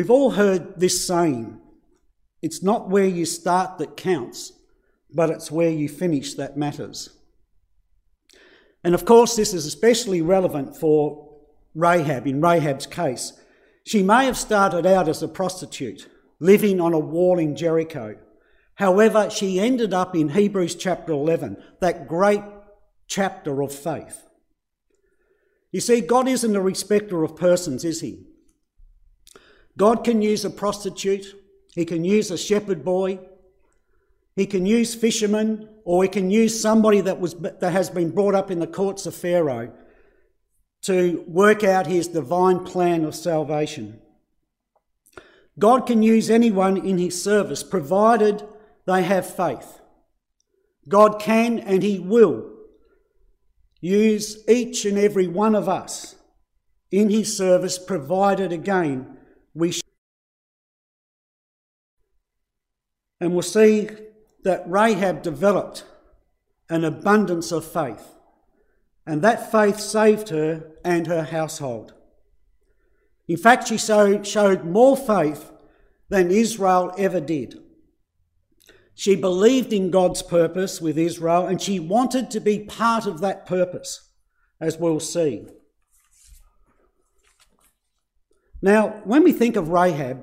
We've all heard this saying it's not where you start that counts, but it's where you finish that matters. And of course, this is especially relevant for Rahab, in Rahab's case. She may have started out as a prostitute, living on a wall in Jericho. However, she ended up in Hebrews chapter 11, that great chapter of faith. You see, God isn't a respecter of persons, is He? God can use a prostitute, He can use a shepherd boy, He can use fishermen, or He can use somebody that, was, that has been brought up in the courts of Pharaoh to work out His divine plan of salvation. God can use anyone in His service provided they have faith. God can and He will use each and every one of us in his service, provided again we. And we'll see that Rahab developed an abundance of faith, and that faith saved her and her household. In fact, she showed more faith than Israel ever did. She believed in God's purpose with Israel and she wanted to be part of that purpose, as we'll see. Now, when we think of Rahab,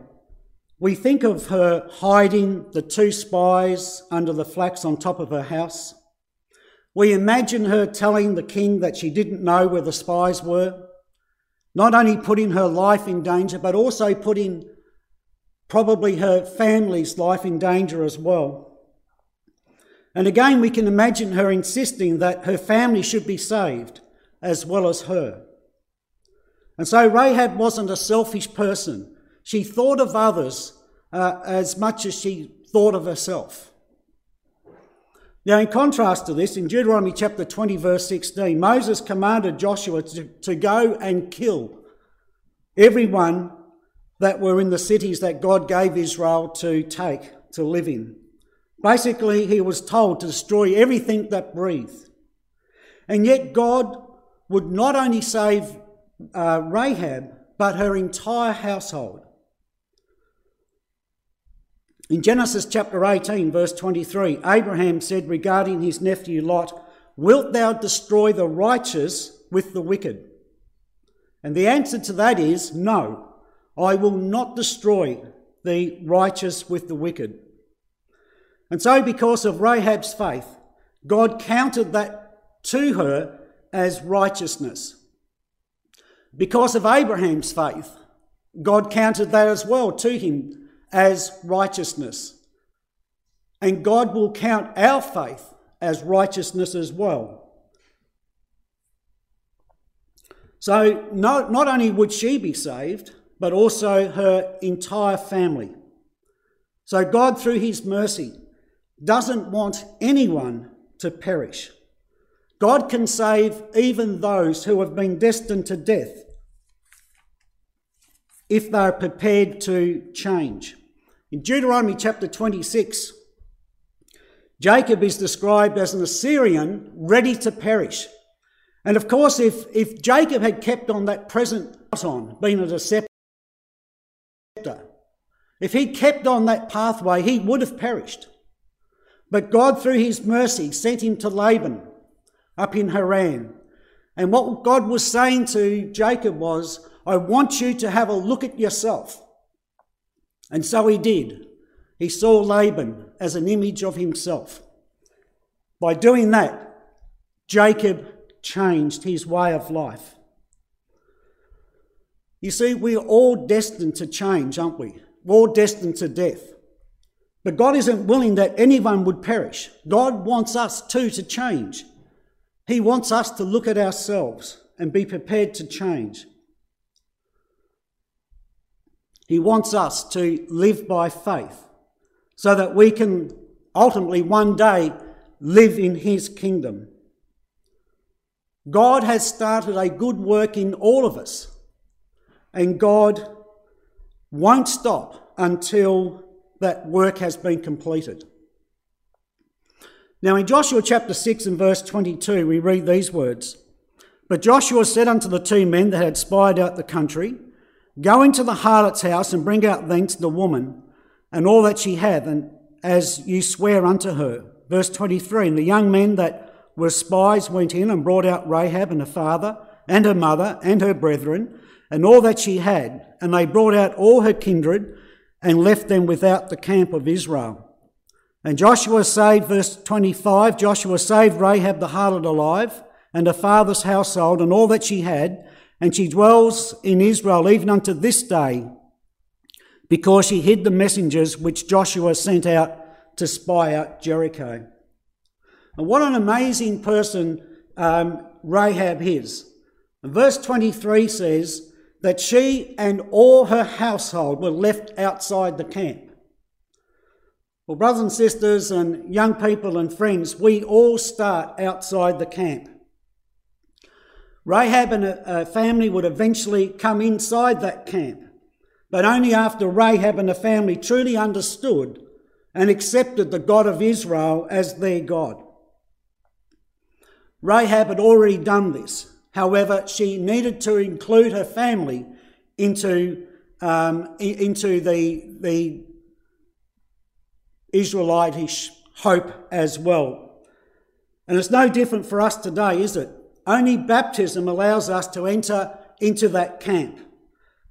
we think of her hiding the two spies under the flax on top of her house. We imagine her telling the king that she didn't know where the spies were, not only putting her life in danger, but also putting probably her family's life in danger as well. And again, we can imagine her insisting that her family should be saved as well as her. And so Rahab wasn't a selfish person. She thought of others uh, as much as she thought of herself. Now, in contrast to this, in Deuteronomy chapter 20, verse 16, Moses commanded Joshua to, to go and kill everyone that were in the cities that God gave Israel to take, to live in. Basically, he was told to destroy everything that breathed. And yet, God would not only save uh, Rahab, but her entire household. In Genesis chapter 18, verse 23, Abraham said regarding his nephew Lot, Wilt thou destroy the righteous with the wicked? And the answer to that is no, I will not destroy the righteous with the wicked. And so, because of Rahab's faith, God counted that to her as righteousness. Because of Abraham's faith, God counted that as well to him as righteousness. And God will count our faith as righteousness as well. So, not, not only would she be saved, but also her entire family. So, God, through his mercy, doesn't want anyone to perish. God can save even those who have been destined to death if they are prepared to change. In Deuteronomy chapter 26, Jacob is described as an Assyrian ready to perish. And of course, if, if Jacob had kept on that present on, being a scepter, if he kept on that pathway, he would have perished. But God, through his mercy, sent him to Laban up in Haran. And what God was saying to Jacob was, I want you to have a look at yourself. And so he did. He saw Laban as an image of himself. By doing that, Jacob changed his way of life. You see, we're all destined to change, aren't we? We're all destined to death. But God isn't willing that anyone would perish. God wants us too to change. He wants us to look at ourselves and be prepared to change. He wants us to live by faith so that we can ultimately one day live in His kingdom. God has started a good work in all of us, and God won't stop until that work has been completed. Now, in Joshua chapter 6 and verse 22, we read these words But Joshua said unto the two men that had spied out the country, Go into the harlot's house and bring out thence the woman and all that she hath, and as you swear unto her. Verse 23 And the young men that were spies went in and brought out Rahab and her father and her mother and her brethren and all that she had, and they brought out all her kindred and left them without the camp of Israel. And Joshua saved, verse 25, Joshua saved Rahab the harlot alive and her father's household and all that she had, and she dwells in Israel even unto this day, because she hid the messengers which Joshua sent out to spy out Jericho. And what an amazing person um, Rahab is. And verse 23 says that she and all her household were left outside the camp. Well, brothers and sisters, and young people and friends, we all start outside the camp. Rahab and her family would eventually come inside that camp, but only after Rahab and her family truly understood and accepted the God of Israel as their God. Rahab had already done this. However, she needed to include her family into, um, into the, the Israelitish hope as well. And it's no different for us today, is it? Only baptism allows us to enter into that camp.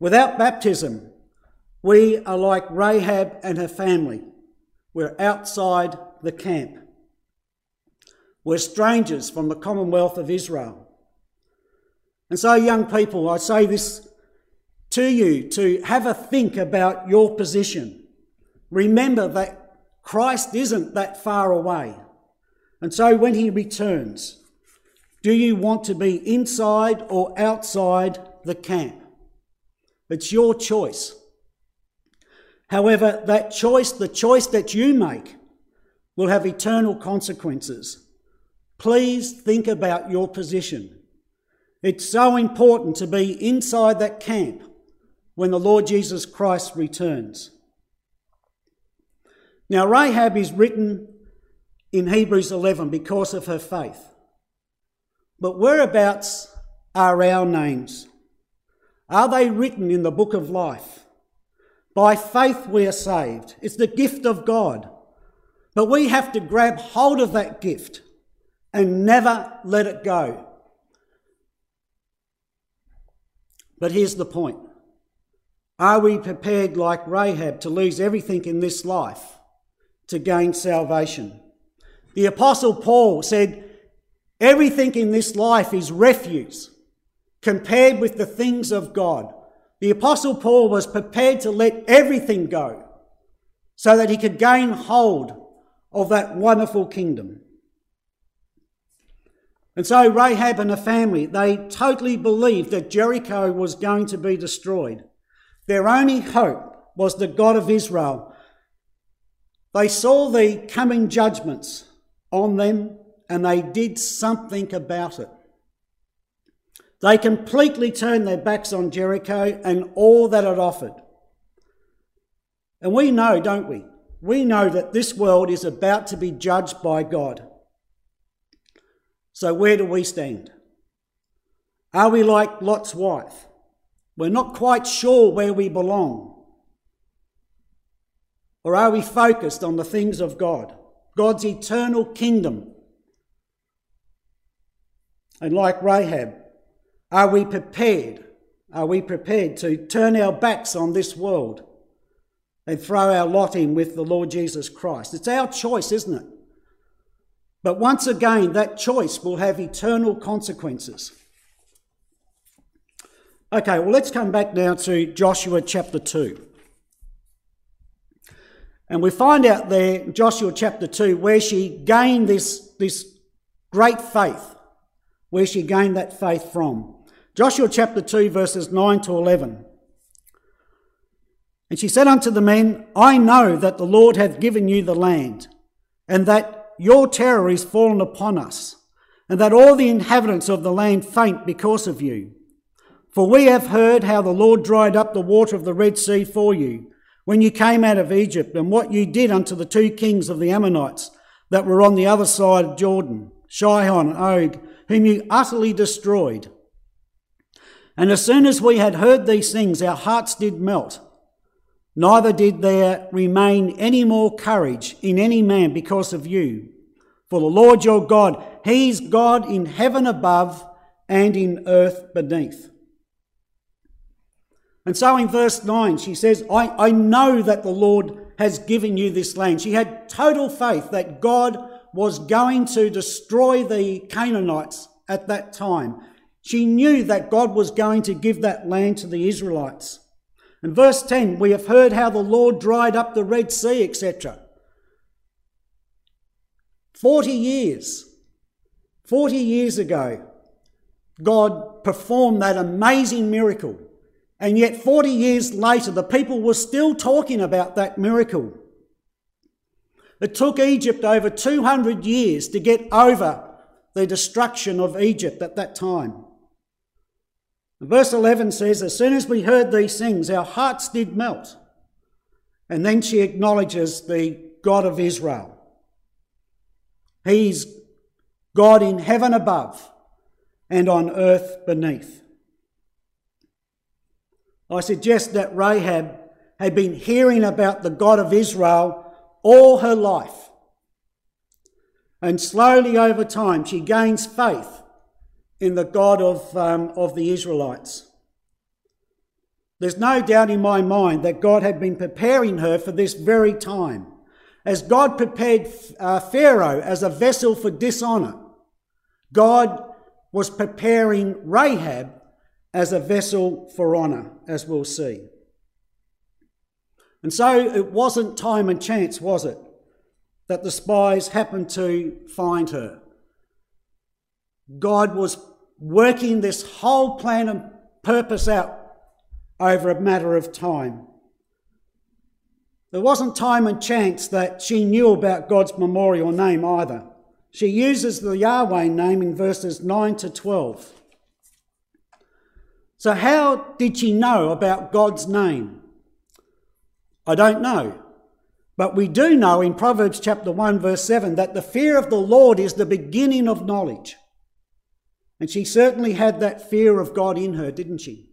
Without baptism, we are like Rahab and her family. We're outside the camp. We're strangers from the commonwealth of Israel. And so, young people, I say this to you to have a think about your position. Remember that Christ isn't that far away. And so, when he returns, do you want to be inside or outside the camp? It's your choice. However, that choice, the choice that you make, will have eternal consequences. Please think about your position. It's so important to be inside that camp when the Lord Jesus Christ returns. Now, Rahab is written in Hebrews 11 because of her faith. But whereabouts are our names? Are they written in the book of life? By faith we are saved. It's the gift of God. But we have to grab hold of that gift and never let it go. But here's the point Are we prepared, like Rahab, to lose everything in this life to gain salvation? The Apostle Paul said, Everything in this life is refuse compared with the things of God. The Apostle Paul was prepared to let everything go so that he could gain hold of that wonderful kingdom. And so Rahab and her family, they totally believed that Jericho was going to be destroyed. Their only hope was the God of Israel. They saw the coming judgments on them and they did something about it. They completely turned their backs on Jericho and all that it offered. And we know, don't we? We know that this world is about to be judged by God. So, where do we stand? Are we like Lot's wife? We're not quite sure where we belong. Or are we focused on the things of God, God's eternal kingdom and like Rahab, are we prepared? Are we prepared to turn our backs on this world and throw our lot in with the Lord Jesus Christ? It's our choice, isn't it? But once again, that choice will have eternal consequences. Okay, well, let's come back now to Joshua chapter 2. And we find out there, Joshua chapter 2, where she gained this, this great faith where she gained that faith from. Joshua chapter 2, verses 9 to 11. And she said unto the men, I know that the Lord hath given you the land, and that your terror is fallen upon us, and that all the inhabitants of the land faint because of you. For we have heard how the Lord dried up the water of the Red Sea for you, when you came out of Egypt, and what you did unto the two kings of the Ammonites that were on the other side of Jordan, Sihon and Og, whom you utterly destroyed. And as soon as we had heard these things, our hearts did melt. Neither did there remain any more courage in any man because of you. For the Lord your God, He's God in heaven above and in earth beneath. And so in verse 9, she says, I, I know that the Lord has given you this land. She had total faith that God was going to destroy the Canaanites at that time. She knew that God was going to give that land to the Israelites. In verse 10, we have heard how the Lord dried up the Red Sea, etc. 40 years, 40 years ago, God performed that amazing miracle. And yet, 40 years later, the people were still talking about that miracle. It took Egypt over 200 years to get over the destruction of Egypt at that time. Verse 11 says, As soon as we heard these things, our hearts did melt. And then she acknowledges the God of Israel. He's God in heaven above and on earth beneath. I suggest that Rahab had been hearing about the God of Israel all her life. And slowly over time, she gains faith in the God of, um, of the Israelites. There's no doubt in my mind that God had been preparing her for this very time. As God prepared uh, Pharaoh as a vessel for dishonour, God was preparing Rahab as a vessel for honour, as we'll see. And so it wasn't time and chance, was it, that the spies happened to find her. God was working this whole plan and purpose out over a matter of time. There wasn't time and chance that she knew about God's memorial name either. She uses the Yahweh name in verses 9 to 12. So, how did she know about God's name? I don't know. But we do know in Proverbs chapter 1, verse 7, that the fear of the Lord is the beginning of knowledge. And she certainly had that fear of God in her, didn't she?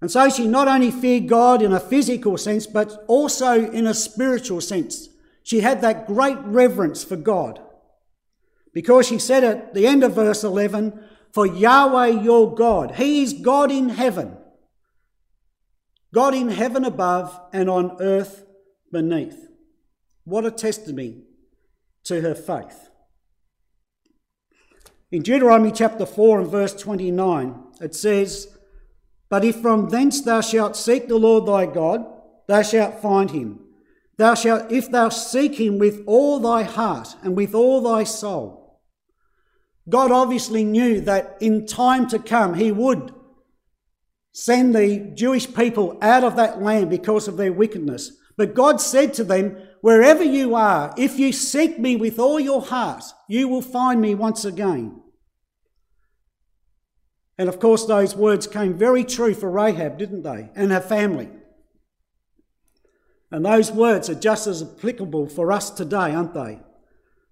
And so she not only feared God in a physical sense, but also in a spiritual sense. She had that great reverence for God. Because she said at the end of verse 11, For Yahweh your God, He is God in heaven, God in heaven above and on earth beneath. What a testimony to her faith. In Deuteronomy chapter 4 and verse 29, it says, But if from thence thou shalt seek the Lord thy God, thou shalt find him. Thou shalt, if thou seek him with all thy heart and with all thy soul. God obviously knew that in time to come he would send the Jewish people out of that land because of their wickedness. But God said to them, Wherever you are, if you seek me with all your heart, you will find me once again. And of course, those words came very true for Rahab, didn't they? And her family. And those words are just as applicable for us today, aren't they?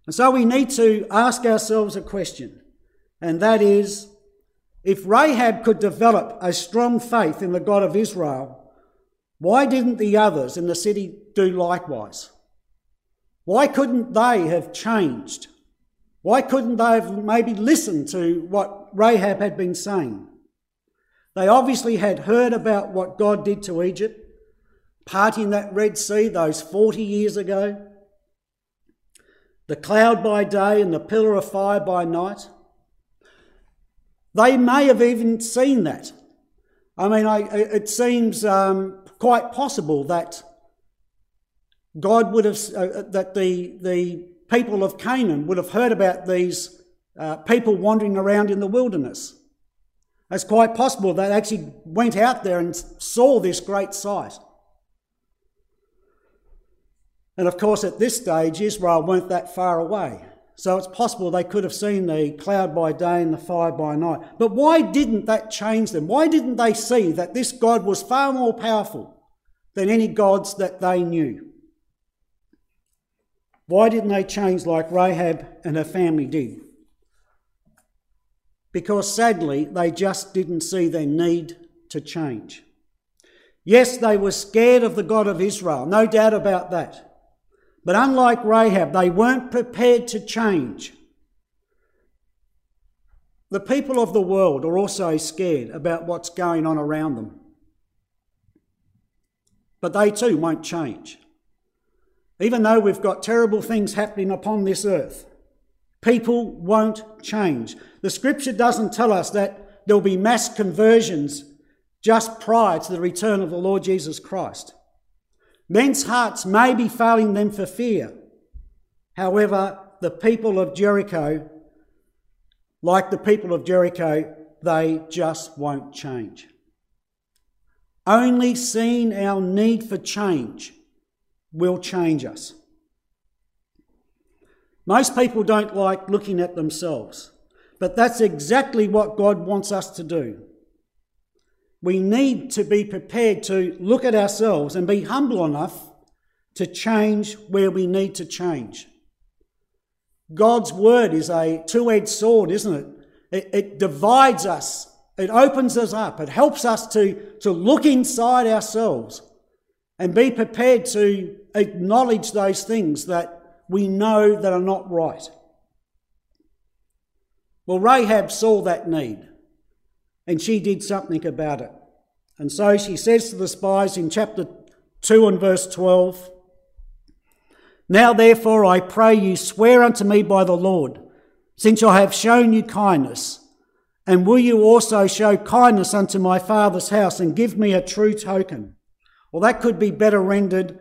And so we need to ask ourselves a question, and that is if Rahab could develop a strong faith in the God of Israel, why didn't the others in the city do likewise? Why couldn't they have changed? Why couldn't they have maybe listened to what Rahab had been saying? They obviously had heard about what God did to Egypt, parting that Red Sea those 40 years ago, the cloud by day and the pillar of fire by night. They may have even seen that. I mean, I, it seems um, quite possible that God would have, uh, uh, that the, the people of Canaan would have heard about these uh, people wandering around in the wilderness. It's quite possible they actually went out there and saw this great sight. And of course, at this stage, Israel weren't that far away. So it's possible they could have seen the cloud by day and the fire by night. But why didn't that change them? Why didn't they see that this God was far more powerful than any gods that they knew? Why didn't they change like Rahab and her family did? because sadly they just didn't see their need to change. Yes, they were scared of the God of Israel, no doubt about that. But unlike Rahab, they weren't prepared to change. The people of the world are also scared about what's going on around them. But they too won't change. Even though we've got terrible things happening upon this earth, people won't change. The scripture doesn't tell us that there'll be mass conversions just prior to the return of the Lord Jesus Christ. Men's hearts may be failing them for fear. However, the people of Jericho, like the people of Jericho, they just won't change. Only seeing our need for change will change us. Most people don't like looking at themselves, but that's exactly what God wants us to do. We need to be prepared to look at ourselves and be humble enough to change where we need to change. God's word is a two edged sword, isn't it? it? It divides us, it opens us up, it helps us to, to look inside ourselves and be prepared to acknowledge those things that we know that are not right. Well, Rahab saw that need and she did something about it. And so she says to the spies in chapter 2 and verse 12 Now therefore I pray you, swear unto me by the Lord, since I have shown you kindness, and will you also show kindness unto my father's house and give me a true token? Well, that could be better rendered,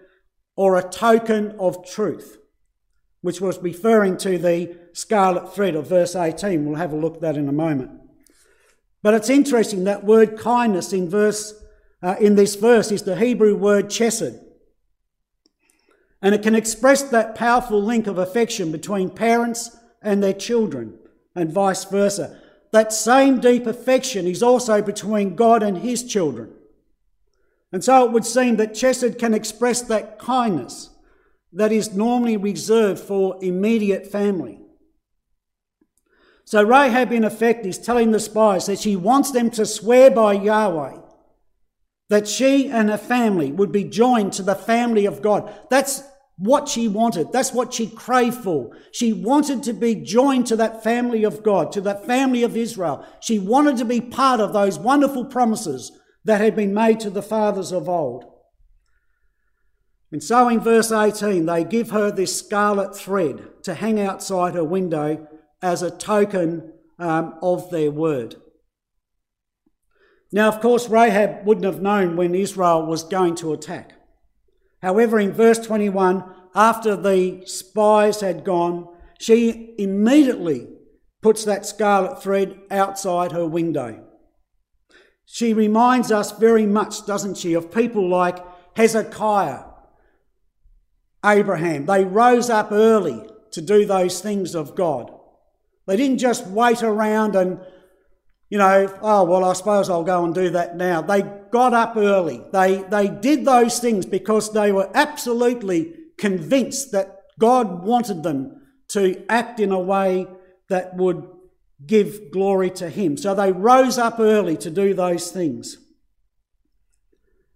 or a token of truth, which was referring to the scarlet thread of verse 18. We'll have a look at that in a moment. But it's interesting that word kindness in verse uh, in this verse is the Hebrew word chesed. And it can express that powerful link of affection between parents and their children, and vice versa. That same deep affection is also between God and his children. And so it would seem that chesed can express that kindness that is normally reserved for immediate family. So Rahab, in effect, is telling the spies that she wants them to swear by Yahweh that she and her family would be joined to the family of God. That's what she wanted. That's what she craved for. She wanted to be joined to that family of God, to that family of Israel. She wanted to be part of those wonderful promises that had been made to the fathers of old. And so in verse 18, they give her this scarlet thread to hang outside her window as a token um, of their word. Now, of course, Rahab wouldn't have known when Israel was going to attack. However, in verse 21, after the spies had gone, she immediately puts that scarlet thread outside her window. She reminds us very much, doesn't she, of people like Hezekiah, Abraham. They rose up early to do those things of God. They didn't just wait around and, you know, oh, well, I suppose I'll go and do that now. They got up early. They, they did those things because they were absolutely convinced that God wanted them to act in a way that would give glory to Him. So they rose up early to do those things.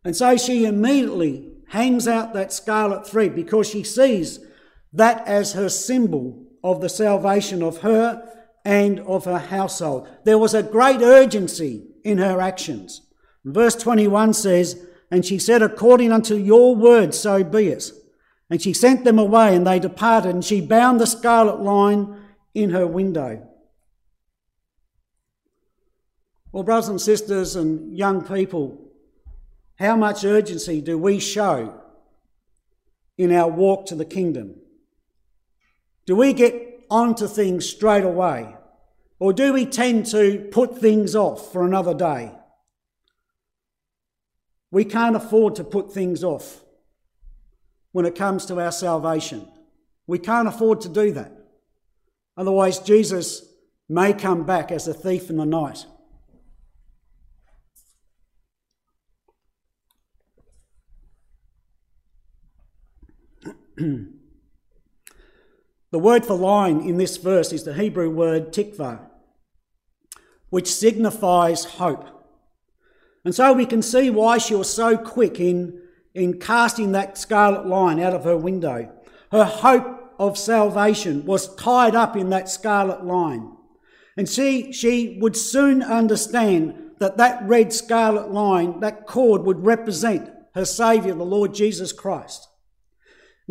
And so she immediately hangs out that scarlet thread because she sees that as her symbol of the salvation of her and of her household. There was a great urgency in her actions. Verse 21 says, And she said, According unto your word, so be it. And she sent them away, and they departed, and she bound the scarlet line in her window. Well, brothers and sisters and young people, how much urgency do we show in our walk to the kingdom? Do we get onto things straight away? Or do we tend to put things off for another day? We can't afford to put things off when it comes to our salvation. We can't afford to do that. Otherwise, Jesus may come back as a thief in the night. The word for line in this verse is the Hebrew word tikva. which signifies hope. And so we can see why she was so quick in, in casting that scarlet line out of her window. Her hope of salvation was tied up in that scarlet line. And she, she would soon understand that that red scarlet line, that cord, would represent her Saviour, the Lord Jesus Christ.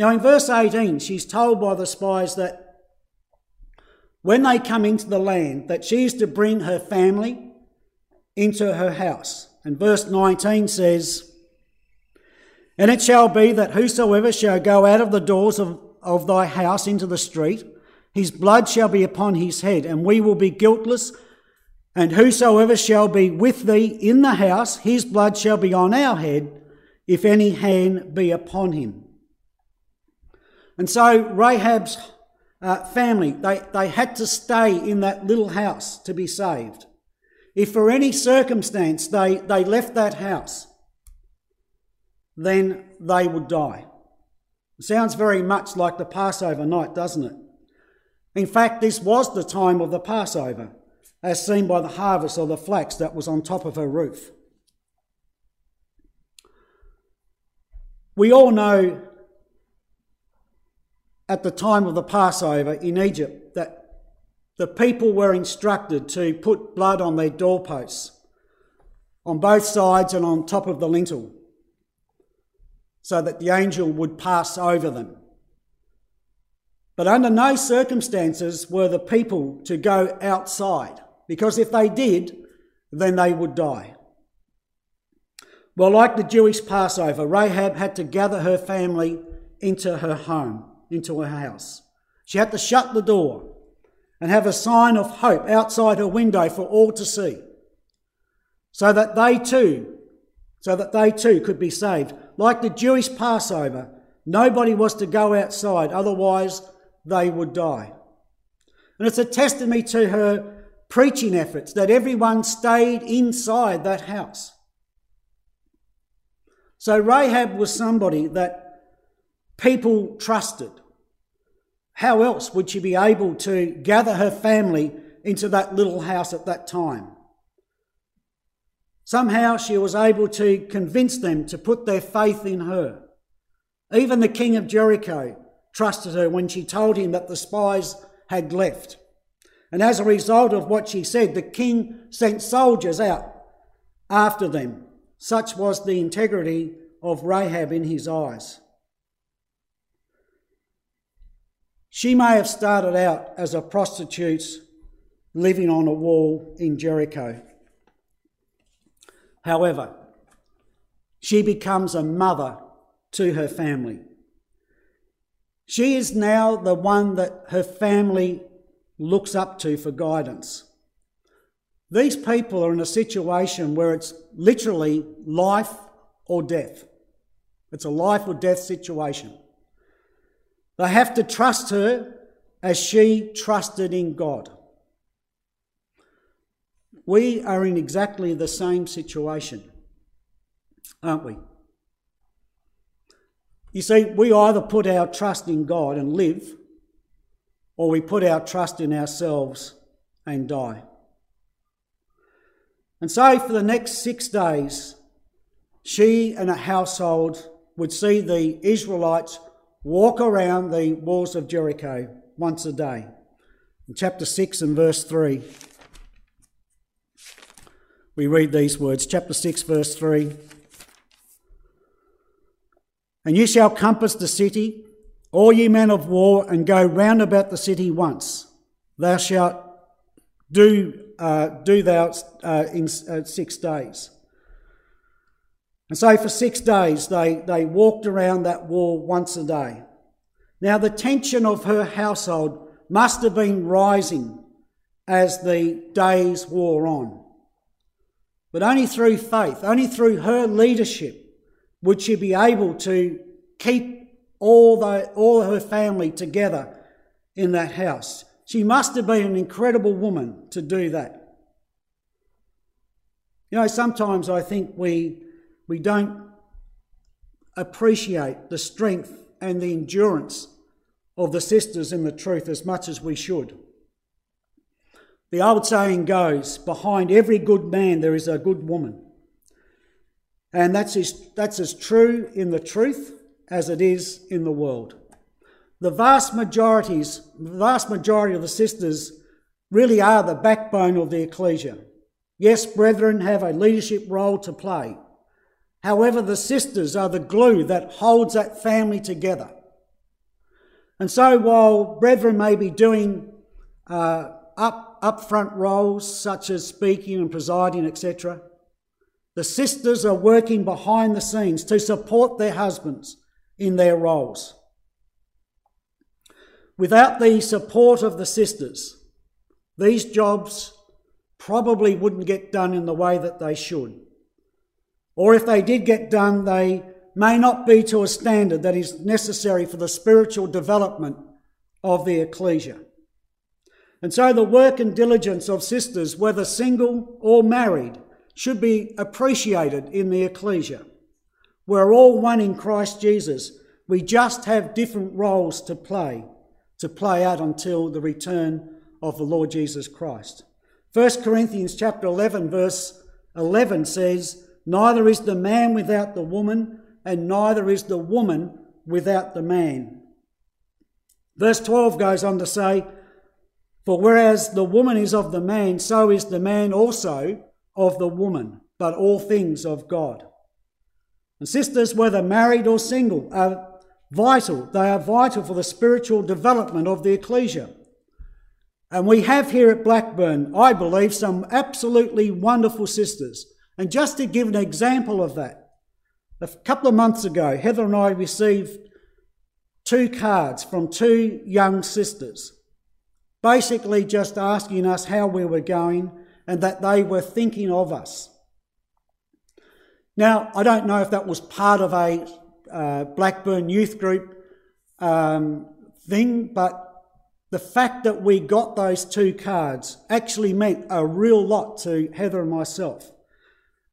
Now, in verse 18, she's told by the spies that when they come into the land, that she is to bring her family into her house. And verse 19 says, And it shall be that whosoever shall go out of the doors of, of thy house into the street, his blood shall be upon his head, and we will be guiltless. And whosoever shall be with thee in the house, his blood shall be on our head, if any hand be upon him. And so Rahab's uh, family, they, they had to stay in that little house to be saved. If for any circumstance they, they left that house, then they would die. Sounds very much like the Passover night, doesn't it? In fact, this was the time of the Passover, as seen by the harvest of the flax that was on top of her roof. We all know at the time of the Passover in Egypt that the people were instructed to put blood on their doorposts, on both sides and on top of the lintel, so that the angel would pass over them. But under no circumstances were the people to go outside, because if they did, then they would die. Well, like the Jewish Passover, Rahab had to gather her family into her home into her house. She had to shut the door and have a sign of hope outside her window for all to see, so that they too, so that they too could be saved. Like the Jewish Passover, nobody was to go outside, otherwise they would die. And it's a testimony to her preaching efforts that everyone stayed inside that house. So Rahab was somebody that people trusted. How else would she be able to gather her family into that little house at that time? Somehow she was able to convince them to put their faith in her. Even the king of Jericho trusted her when she told him that the spies had left. And as a result of what she said, the king sent soldiers out after them. Such was the integrity of Rahab in his eyes. She may have started out as a prostitute living on a wall in Jericho. However, she becomes a mother to her family. She is now the one that her family looks up to for guidance. These people are in a situation where it's literally life or death. It's a life or death situation. They have to trust her as she trusted in God. We are in exactly the same situation, aren't we? You see, we either put our trust in God and live, or we put our trust in ourselves and die. And so, for the next six days, she and her household would see the Israelites walk around the walls of Jericho once a day. In chapter 6 and verse 3, we read these words. Chapter 6, verse 3. And you shall compass the city, all ye men of war, and go round about the city once. Thou shalt do, uh, do thou uh, in uh, six days. And so for six days they, they walked around that wall once a day. Now the tension of her household must have been rising as the days wore on. But only through faith, only through her leadership, would she be able to keep all, the, all her family together in that house. She must have been an incredible woman to do that. You know, sometimes I think we we don't appreciate the strength and the endurance of the sisters in the truth as much as we should. The old saying goes behind every good man there is a good woman. And that's as, that's as true in the truth as it is in the world. The vast majorities, the vast majority of the sisters really are the backbone of the ecclesia. Yes, brethren have a leadership role to play. However, the sisters are the glue that holds that family together. And so while brethren may be doing uh, up, upfront roles such as speaking and presiding, etc., the sisters are working behind the scenes to support their husbands in their roles. Without the support of the sisters, these jobs probably wouldn't get done in the way that they should. Or if they did get done, they may not be to a standard that is necessary for the spiritual development of the ecclesia. And so the work and diligence of sisters, whether single or married, should be appreciated in the ecclesia. We're all one in Christ Jesus. We just have different roles to play to play out until the return of the Lord Jesus Christ. 1 Corinthians chapter 11 verse 11 says, Neither is the man without the woman, and neither is the woman without the man. Verse 12 goes on to say, For whereas the woman is of the man, so is the man also of the woman, but all things of God. And sisters, whether married or single, are vital. They are vital for the spiritual development of the ecclesia. And we have here at Blackburn, I believe, some absolutely wonderful sisters. And just to give an example of that, a couple of months ago, Heather and I received two cards from two young sisters, basically just asking us how we were going and that they were thinking of us. Now, I don't know if that was part of a uh, Blackburn Youth Group um, thing, but the fact that we got those two cards actually meant a real lot to Heather and myself.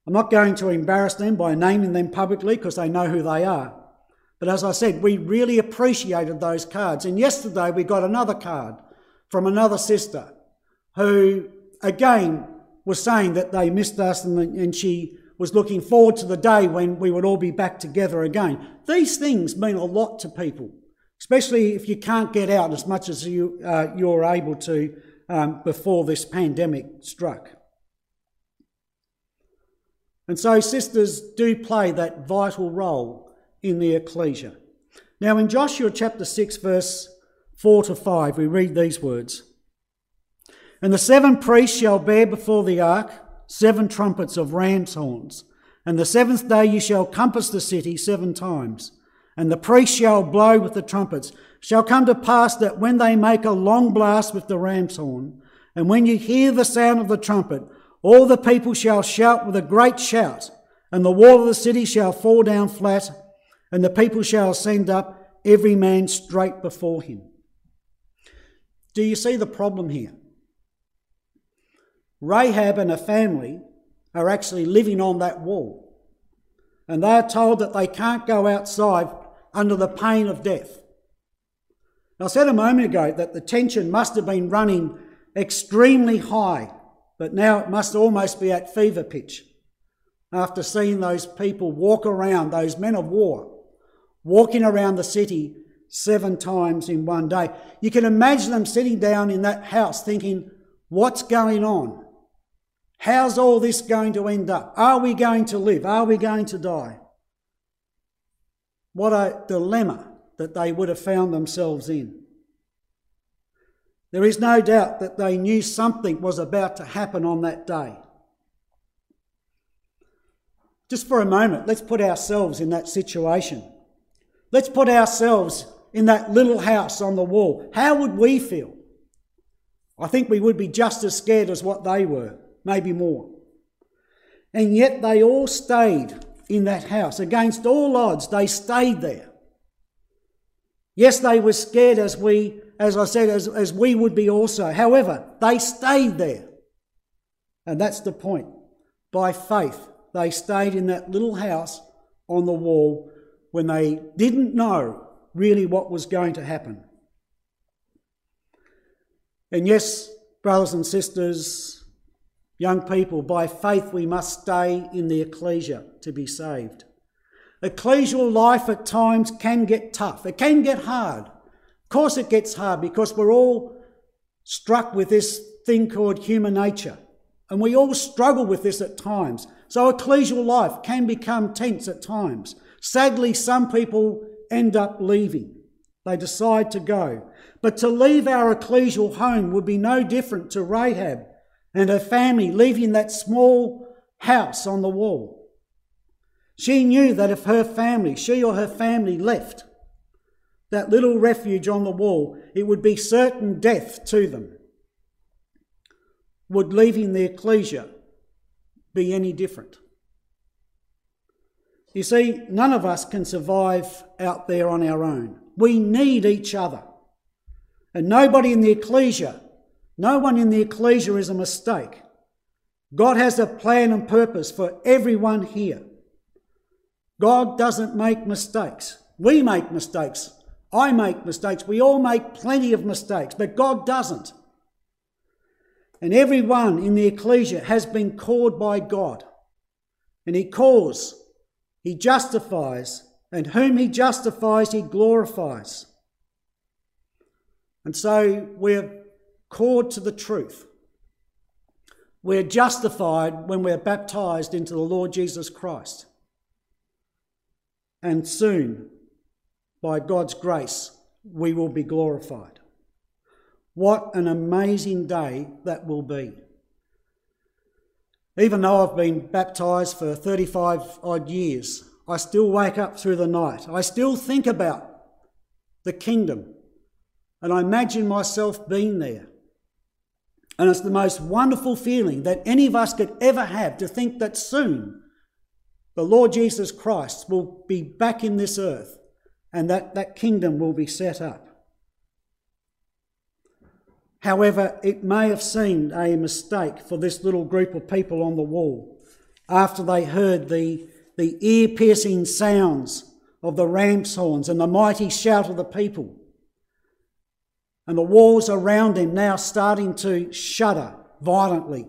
I'm not going to embarrass them by naming them publicly because they know who they are. But as I said, we really appreciated those cards. And yesterday we got another card from another sister who, again, was saying that they missed us and, and she was looking forward to the day when we would all be back together again. These things mean a lot to people, especially if you can't get out as much as you, uh, you're able to um, before this pandemic struck. And so sisters do play that vital role in the ecclesia. Now, in Joshua chapter 6, verse 4 to 5, we read these words And the seven priests shall bear before the ark seven trumpets of ram's horns. And the seventh day you shall compass the city seven times. And the priests shall blow with the trumpets. Shall come to pass that when they make a long blast with the ram's horn, and when you hear the sound of the trumpet, all the people shall shout with a great shout, and the wall of the city shall fall down flat, and the people shall send up every man straight before him. Do you see the problem here? Rahab and her family are actually living on that wall. And they are told that they can't go outside under the pain of death. I said a moment ago that the tension must have been running extremely high, but now it must almost be at fever pitch after seeing those people walk around, those men of war, walking around the city seven times in one day. You can imagine them sitting down in that house thinking, what's going on? How's all this going to end up? Are we going to live? Are we going to die? What a dilemma that they would have found themselves in. There is no doubt that they knew something was about to happen on that day. Just for a moment, let's put ourselves in that situation. Let's put ourselves in that little house on the wall. How would we feel? I think we would be just as scared as what they were maybe more. And yet they all stayed in that house. Against all odds, they stayed there. Yes, they were scared as we, as I said, as, as we would be also. However, they stayed there. And that's the point. By faith, they stayed in that little house on the wall when they didn't know really what was going to happen. And yes, Brothers and sisters, young people, by faith we must stay in the ecclesia to be saved. Ecclesial life at times can get tough, it can get hard. Of course, it gets hard because we're all struck with this thing called human nature, and we all struggle with this at times. So, ecclesial life can become tense at times. Sadly, some people end up leaving. They decide to go. But to leave our ecclesial home would be no different to Rahab and her family leaving that small house on the wall. She knew that if her family, she or her family left that little refuge on the wall, it would be certain death to them. Would leaving the ecclesia be any different? You see, none of us can survive out there on our own. We need each other. And nobody in the ecclesia, no one in the ecclesia is a mistake. God has a plan and purpose for everyone here. God doesn't make mistakes. We make mistakes. I make mistakes. We all make plenty of mistakes, but God doesn't. And everyone in the ecclesia has been called by God. And He calls, He justifies, and whom He justifies, He glorifies. And so we're called to the truth. We're justified when we're baptized into the Lord Jesus Christ. And soon, by God's grace, we will be glorified. What an amazing day that will be. Even though I've been baptized for 35 odd years, I still wake up through the night. I still think about the kingdom and I imagine myself being there. And it's the most wonderful feeling that any of us could ever have to think that soon the Lord Jesus Christ will be back in this earth and that that kingdom will be set up. However, it may have seemed a mistake for this little group of people on the wall after they heard the, the ear piercing sounds of the ram's horns and the mighty shout of the people and the walls around them now starting to shudder violently.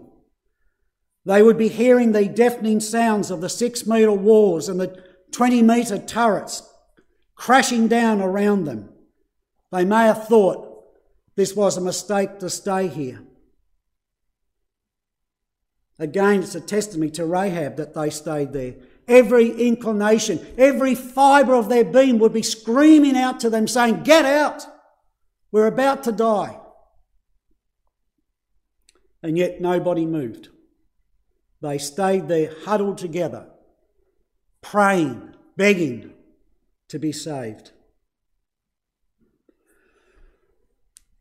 They would be hearing the deafening sounds of the six metre walls and the 20 metre turrets crashing down around them. They may have thought this was a mistake to stay here. Again, it's a testimony to Rahab that they stayed there. Every inclination, every fibre of their being would be screaming out to them, saying, Get out! We're about to die. And yet nobody moved. They stayed there huddled together, praying, begging to be saved.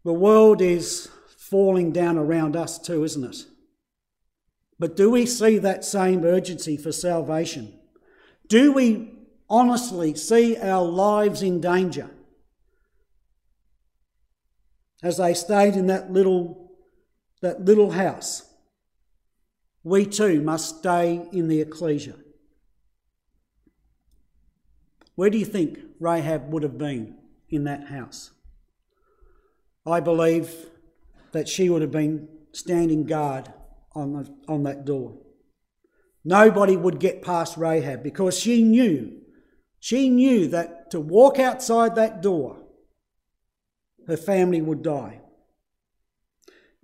The world is falling down around us too, isn't it? But do we see that same urgency for salvation? Do we honestly see our lives in danger? as they stayed in that little, that little house, we too must stay in the ecclesia. Where do you think Rahab would have been in that house? I believe that she would have been standing guard on, the, on that door. Nobody would get past Rahab because she knew, she knew that to walk outside that door her family would die.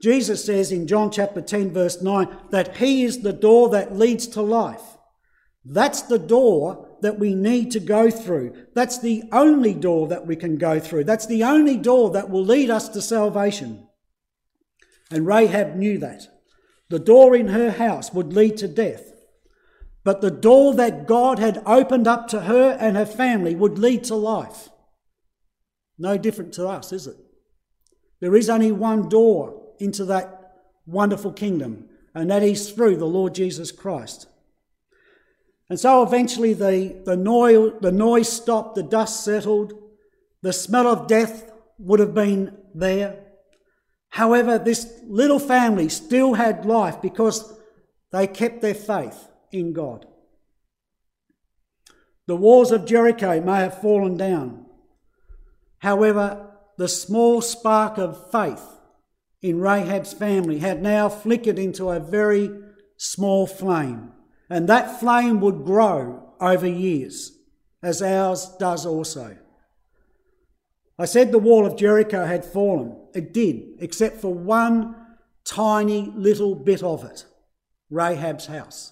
Jesus says in John chapter 10, verse 9, that He is the door that leads to life. That's the door that we need to go through. That's the only door that we can go through. That's the only door that will lead us to salvation. And Rahab knew that. The door in her house would lead to death. But the door that God had opened up to her and her family would lead to life. No different to us, is it? There is only one door into that wonderful kingdom, and that is through the Lord Jesus Christ. And so eventually the, the, noise, the noise stopped, the dust settled, the smell of death would have been there. However, this little family still had life because they kept their faith in God. The walls of Jericho may have fallen down, However, the small spark of faith in Rahab's family had now flickered into a very small flame, and that flame would grow over years, as ours does also. I said the wall of Jericho had fallen. It did, except for one tiny little bit of it Rahab's house.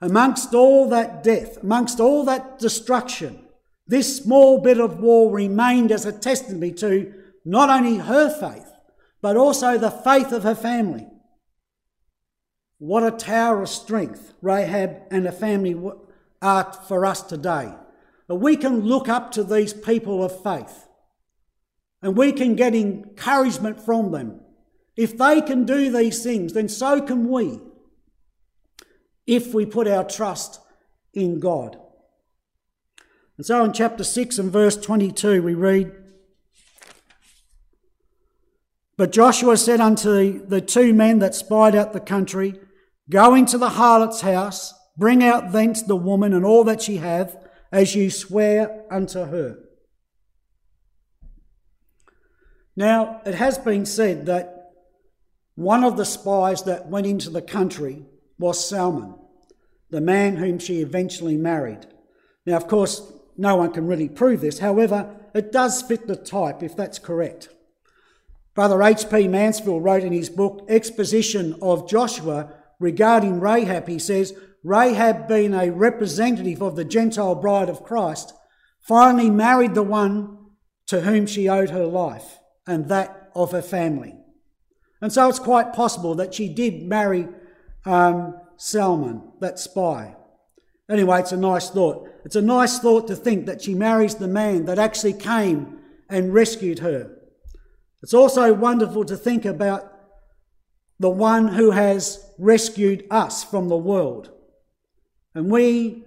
Amongst all that death, amongst all that destruction, this small bit of wall remained as a testimony to not only her faith, but also the faith of her family. What a tower of strength Rahab and her family are for us today. We can look up to these people of faith and we can get encouragement from them. If they can do these things, then so can we if we put our trust in God. And so in chapter 6 and verse 22, we read, But Joshua said unto the two men that spied out the country, Go into the harlot's house, bring out thence the woman and all that she hath, as you swear unto her. Now, it has been said that one of the spies that went into the country was Salmon, the man whom she eventually married. Now, of course, no one can really prove this. However, it does fit the type if that's correct. Brother H.P. Mansfield wrote in his book Exposition of Joshua regarding Rahab, he says, Rahab, being a representative of the Gentile bride of Christ, finally married the one to whom she owed her life, and that of her family. And so it's quite possible that she did marry um, Salmon, that spy. Anyway, it's a nice thought. It's a nice thought to think that she marries the man that actually came and rescued her. It's also wonderful to think about the one who has rescued us from the world. And we,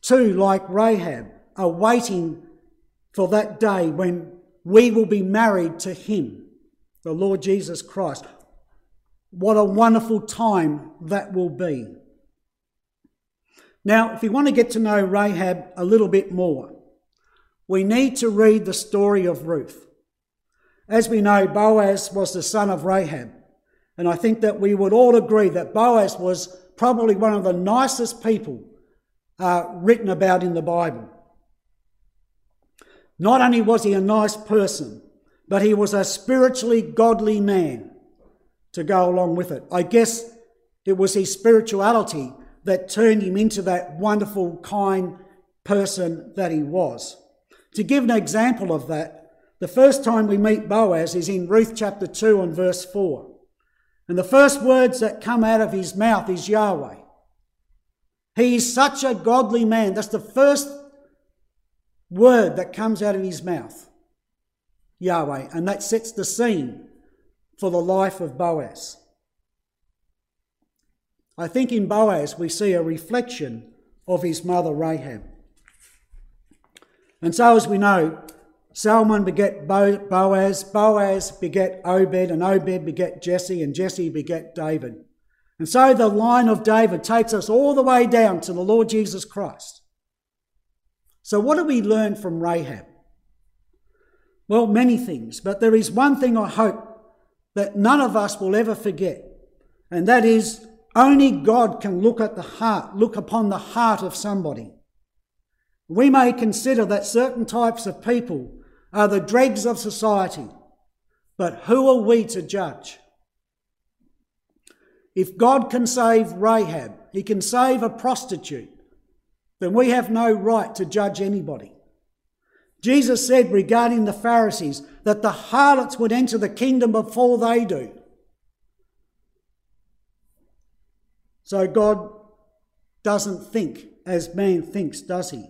too, like Rahab, are waiting for that day when we will be married to him, the Lord Jesus Christ. What a wonderful time that will be. Now, if we want to get to know Rahab a little bit more, we need to read the story of Ruth. As we know, Boaz was the son of Rahab, and I think that we would all agree that Boaz was probably one of the nicest people uh, written about in the Bible. Not only was he a nice person, but he was a spiritually godly man to go along with it. I guess it was his spirituality that turned him into that wonderful, kind person that he was. To give an example of that, the first time we meet Boaz is in Ruth chapter 2 and verse 4. And the first words that come out of his mouth is Yahweh. He is such a godly man. That's the first word that comes out of his mouth. Yahweh. And that sets the scene for the life of Boaz. I think in Boaz we see a reflection of his mother Rahab. And so, as we know, Salmon beget Boaz, Boaz beget Obed, and Obed beget Jesse, and Jesse beget David. And so the line of David takes us all the way down to the Lord Jesus Christ. So, what do we learn from Rahab? Well, many things, but there is one thing I hope that none of us will ever forget, and that is only God can look at the heart, look upon the heart of somebody. We may consider that certain types of people are the dregs of society, but who are we to judge? If God can save Rahab, he can save a prostitute, then we have no right to judge anybody. Jesus said regarding the Pharisees that the harlots would enter the kingdom before they do. So God doesn't think as man thinks, does he?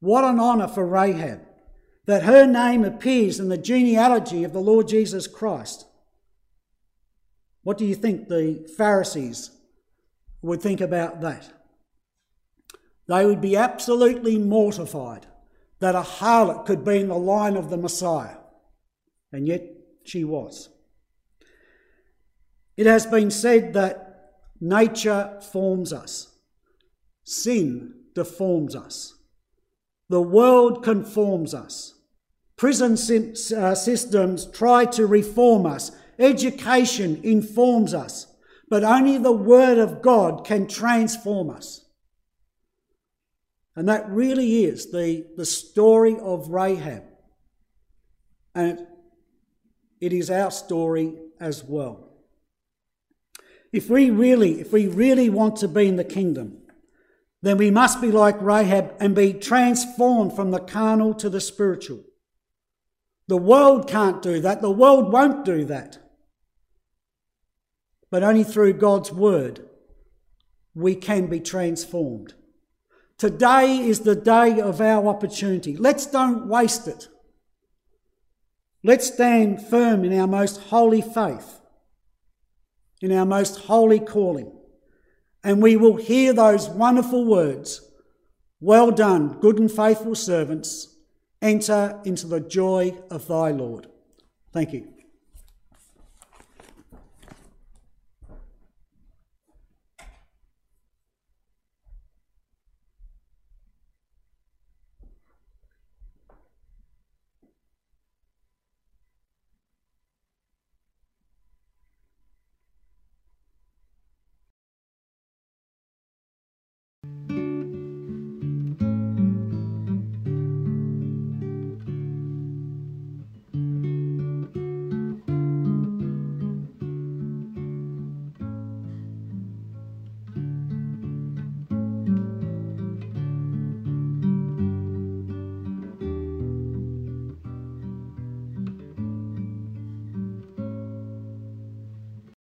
What an honour for Rahab that her name appears in the genealogy of the Lord Jesus Christ. What do you think the Pharisees would think about that? They would be absolutely mortified that a harlot could be in the line of the Messiah, and yet she was. It has been said that Nature forms us. Sin deforms us. The world conforms us. Prison uh, systems try to reform us education informs us, but only the Word of God can transform us. And that really is the, the story of Rahab. And it is our story as well. If we really, if we really want to be in the kingdom, then we must be like Rahab and be transformed from the carnal to the spiritual. The world can't do that. The world won't do that. But only through God's word we can be transformed. Today is the day of our opportunity. Let's don't waste it. Let's stand firm in our most holy faith, in our most holy calling, and we will hear those wonderful words Well done, good and faithful servants, enter into the joy of thy Lord. Thank you.